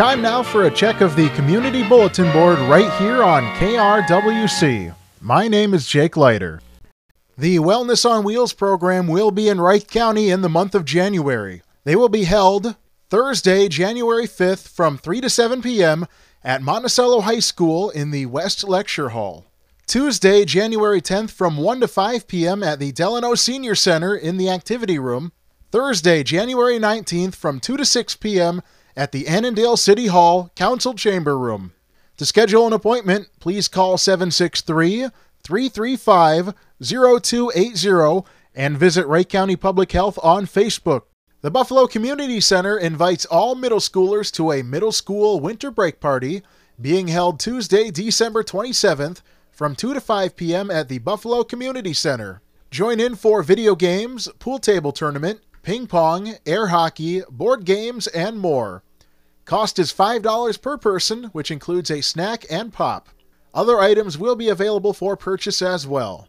time now for a check of the community bulletin board right here on KRWC. My name is Jake Leiter. The Wellness on Wheels program will be in Wright County in the month of January. They will be held Thursday, January 5th from 3 to 7 p.m. at Monticello High School in the West Lecture Hall. Tuesday, January 10th from 1 to 5 p.m. at the Delano Senior Center in the Activity Room. Thursday, January 19th from 2 to 6 p.m. at the Annandale City Hall Council Chamber Room. To schedule an appointment, please call 763 335 0280 and visit Wright County Public Health on Facebook. The Buffalo Community Center invites all middle schoolers to a middle school winter break party being held Tuesday, December 27th from 2 to 5 p.m. at the Buffalo Community Center. Join in for video games, pool table tournament, ping pong, air hockey, board games, and more. Cost is $5 per person, which includes a snack and pop. Other items will be available for purchase as well.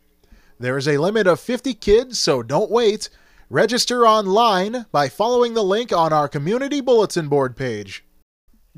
There is a limit of 50 kids, so don't wait. Register online by following the link on our community bulletin board page.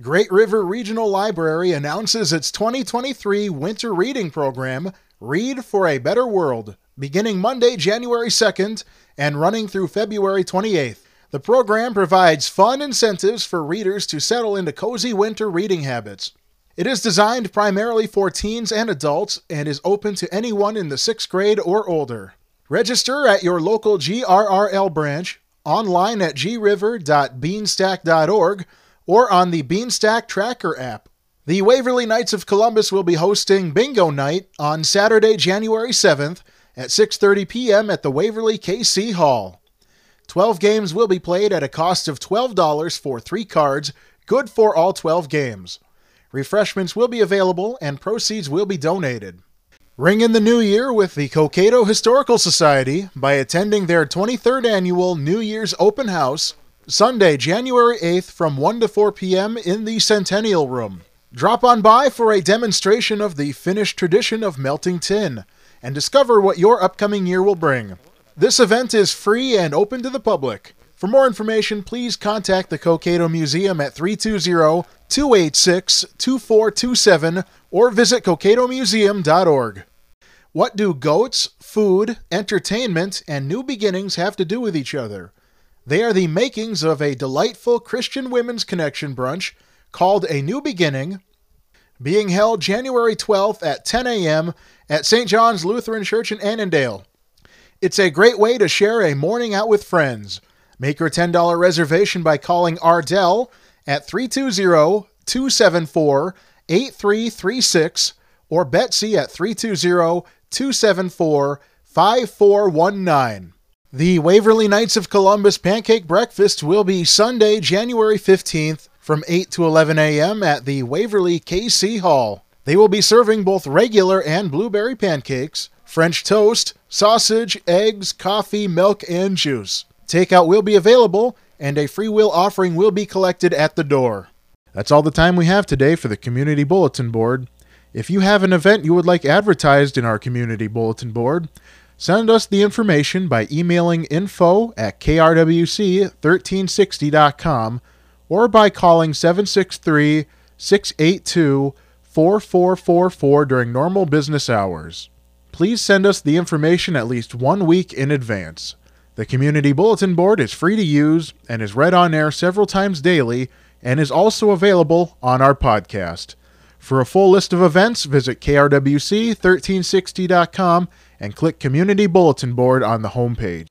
Great River Regional Library announces its 2023 winter reading program, Read for a Better World, beginning Monday, January 2nd and running through February 28th. The program provides fun incentives for readers to settle into cozy winter reading habits. It is designed primarily for teens and adults and is open to anyone in the sixth grade or older. Register at your local GRRL branch, online at griver.beanstack.org, or on the Beanstack Tracker app. The Waverly Knights of Columbus will be hosting Bingo Night on Saturday, January 7th at 6:30 p.m. at the Waverly KC Hall. 12 games will be played at a cost of $12 for three cards, good for all 12 games. Refreshments will be available and proceeds will be donated. Ring in the new year with the Cokato Historical Society by attending their 23rd annual New Year's Open House, Sunday, January 8th from 1 to 4 p.m. in the Centennial Room. Drop on by for a demonstration of the Finnish tradition of melting tin and discover what your upcoming year will bring. This event is free and open to the public. For more information, please contact the Cokato Museum at 320 286 2427 or visit CokatoMuseum.org. What do goats, food, entertainment, and new beginnings have to do with each other? They are the makings of a delightful Christian Women's Connection brunch called A New Beginning, being held January 12th at 10 a.m. at St. John's Lutheran Church in Annandale. It's a great way to share a morning out with friends. Make your $10 reservation by calling Ardell at 320 274 8336 or Betsy at 320 274 5419. The Waverly Knights of Columbus Pancake Breakfast will be Sunday, January 15th from 8 to 11 a.m. at the Waverly KC Hall. They will be serving both regular and blueberry pancakes, French toast, sausage, eggs, coffee, milk, and juice. Takeout will be available, and a free will offering will be collected at the door. That's all the time we have today for the Community Bulletin Board. If you have an event you would like advertised in our Community Bulletin Board, send us the information by emailing info at krwc1360.com or by calling 763 682 4444 during normal business hours. Please send us the information at least one week in advance. The Community Bulletin Board is free to use and is read on air several times daily and is also available on our podcast. For a full list of events, visit krwc1360.com and click Community Bulletin Board on the homepage.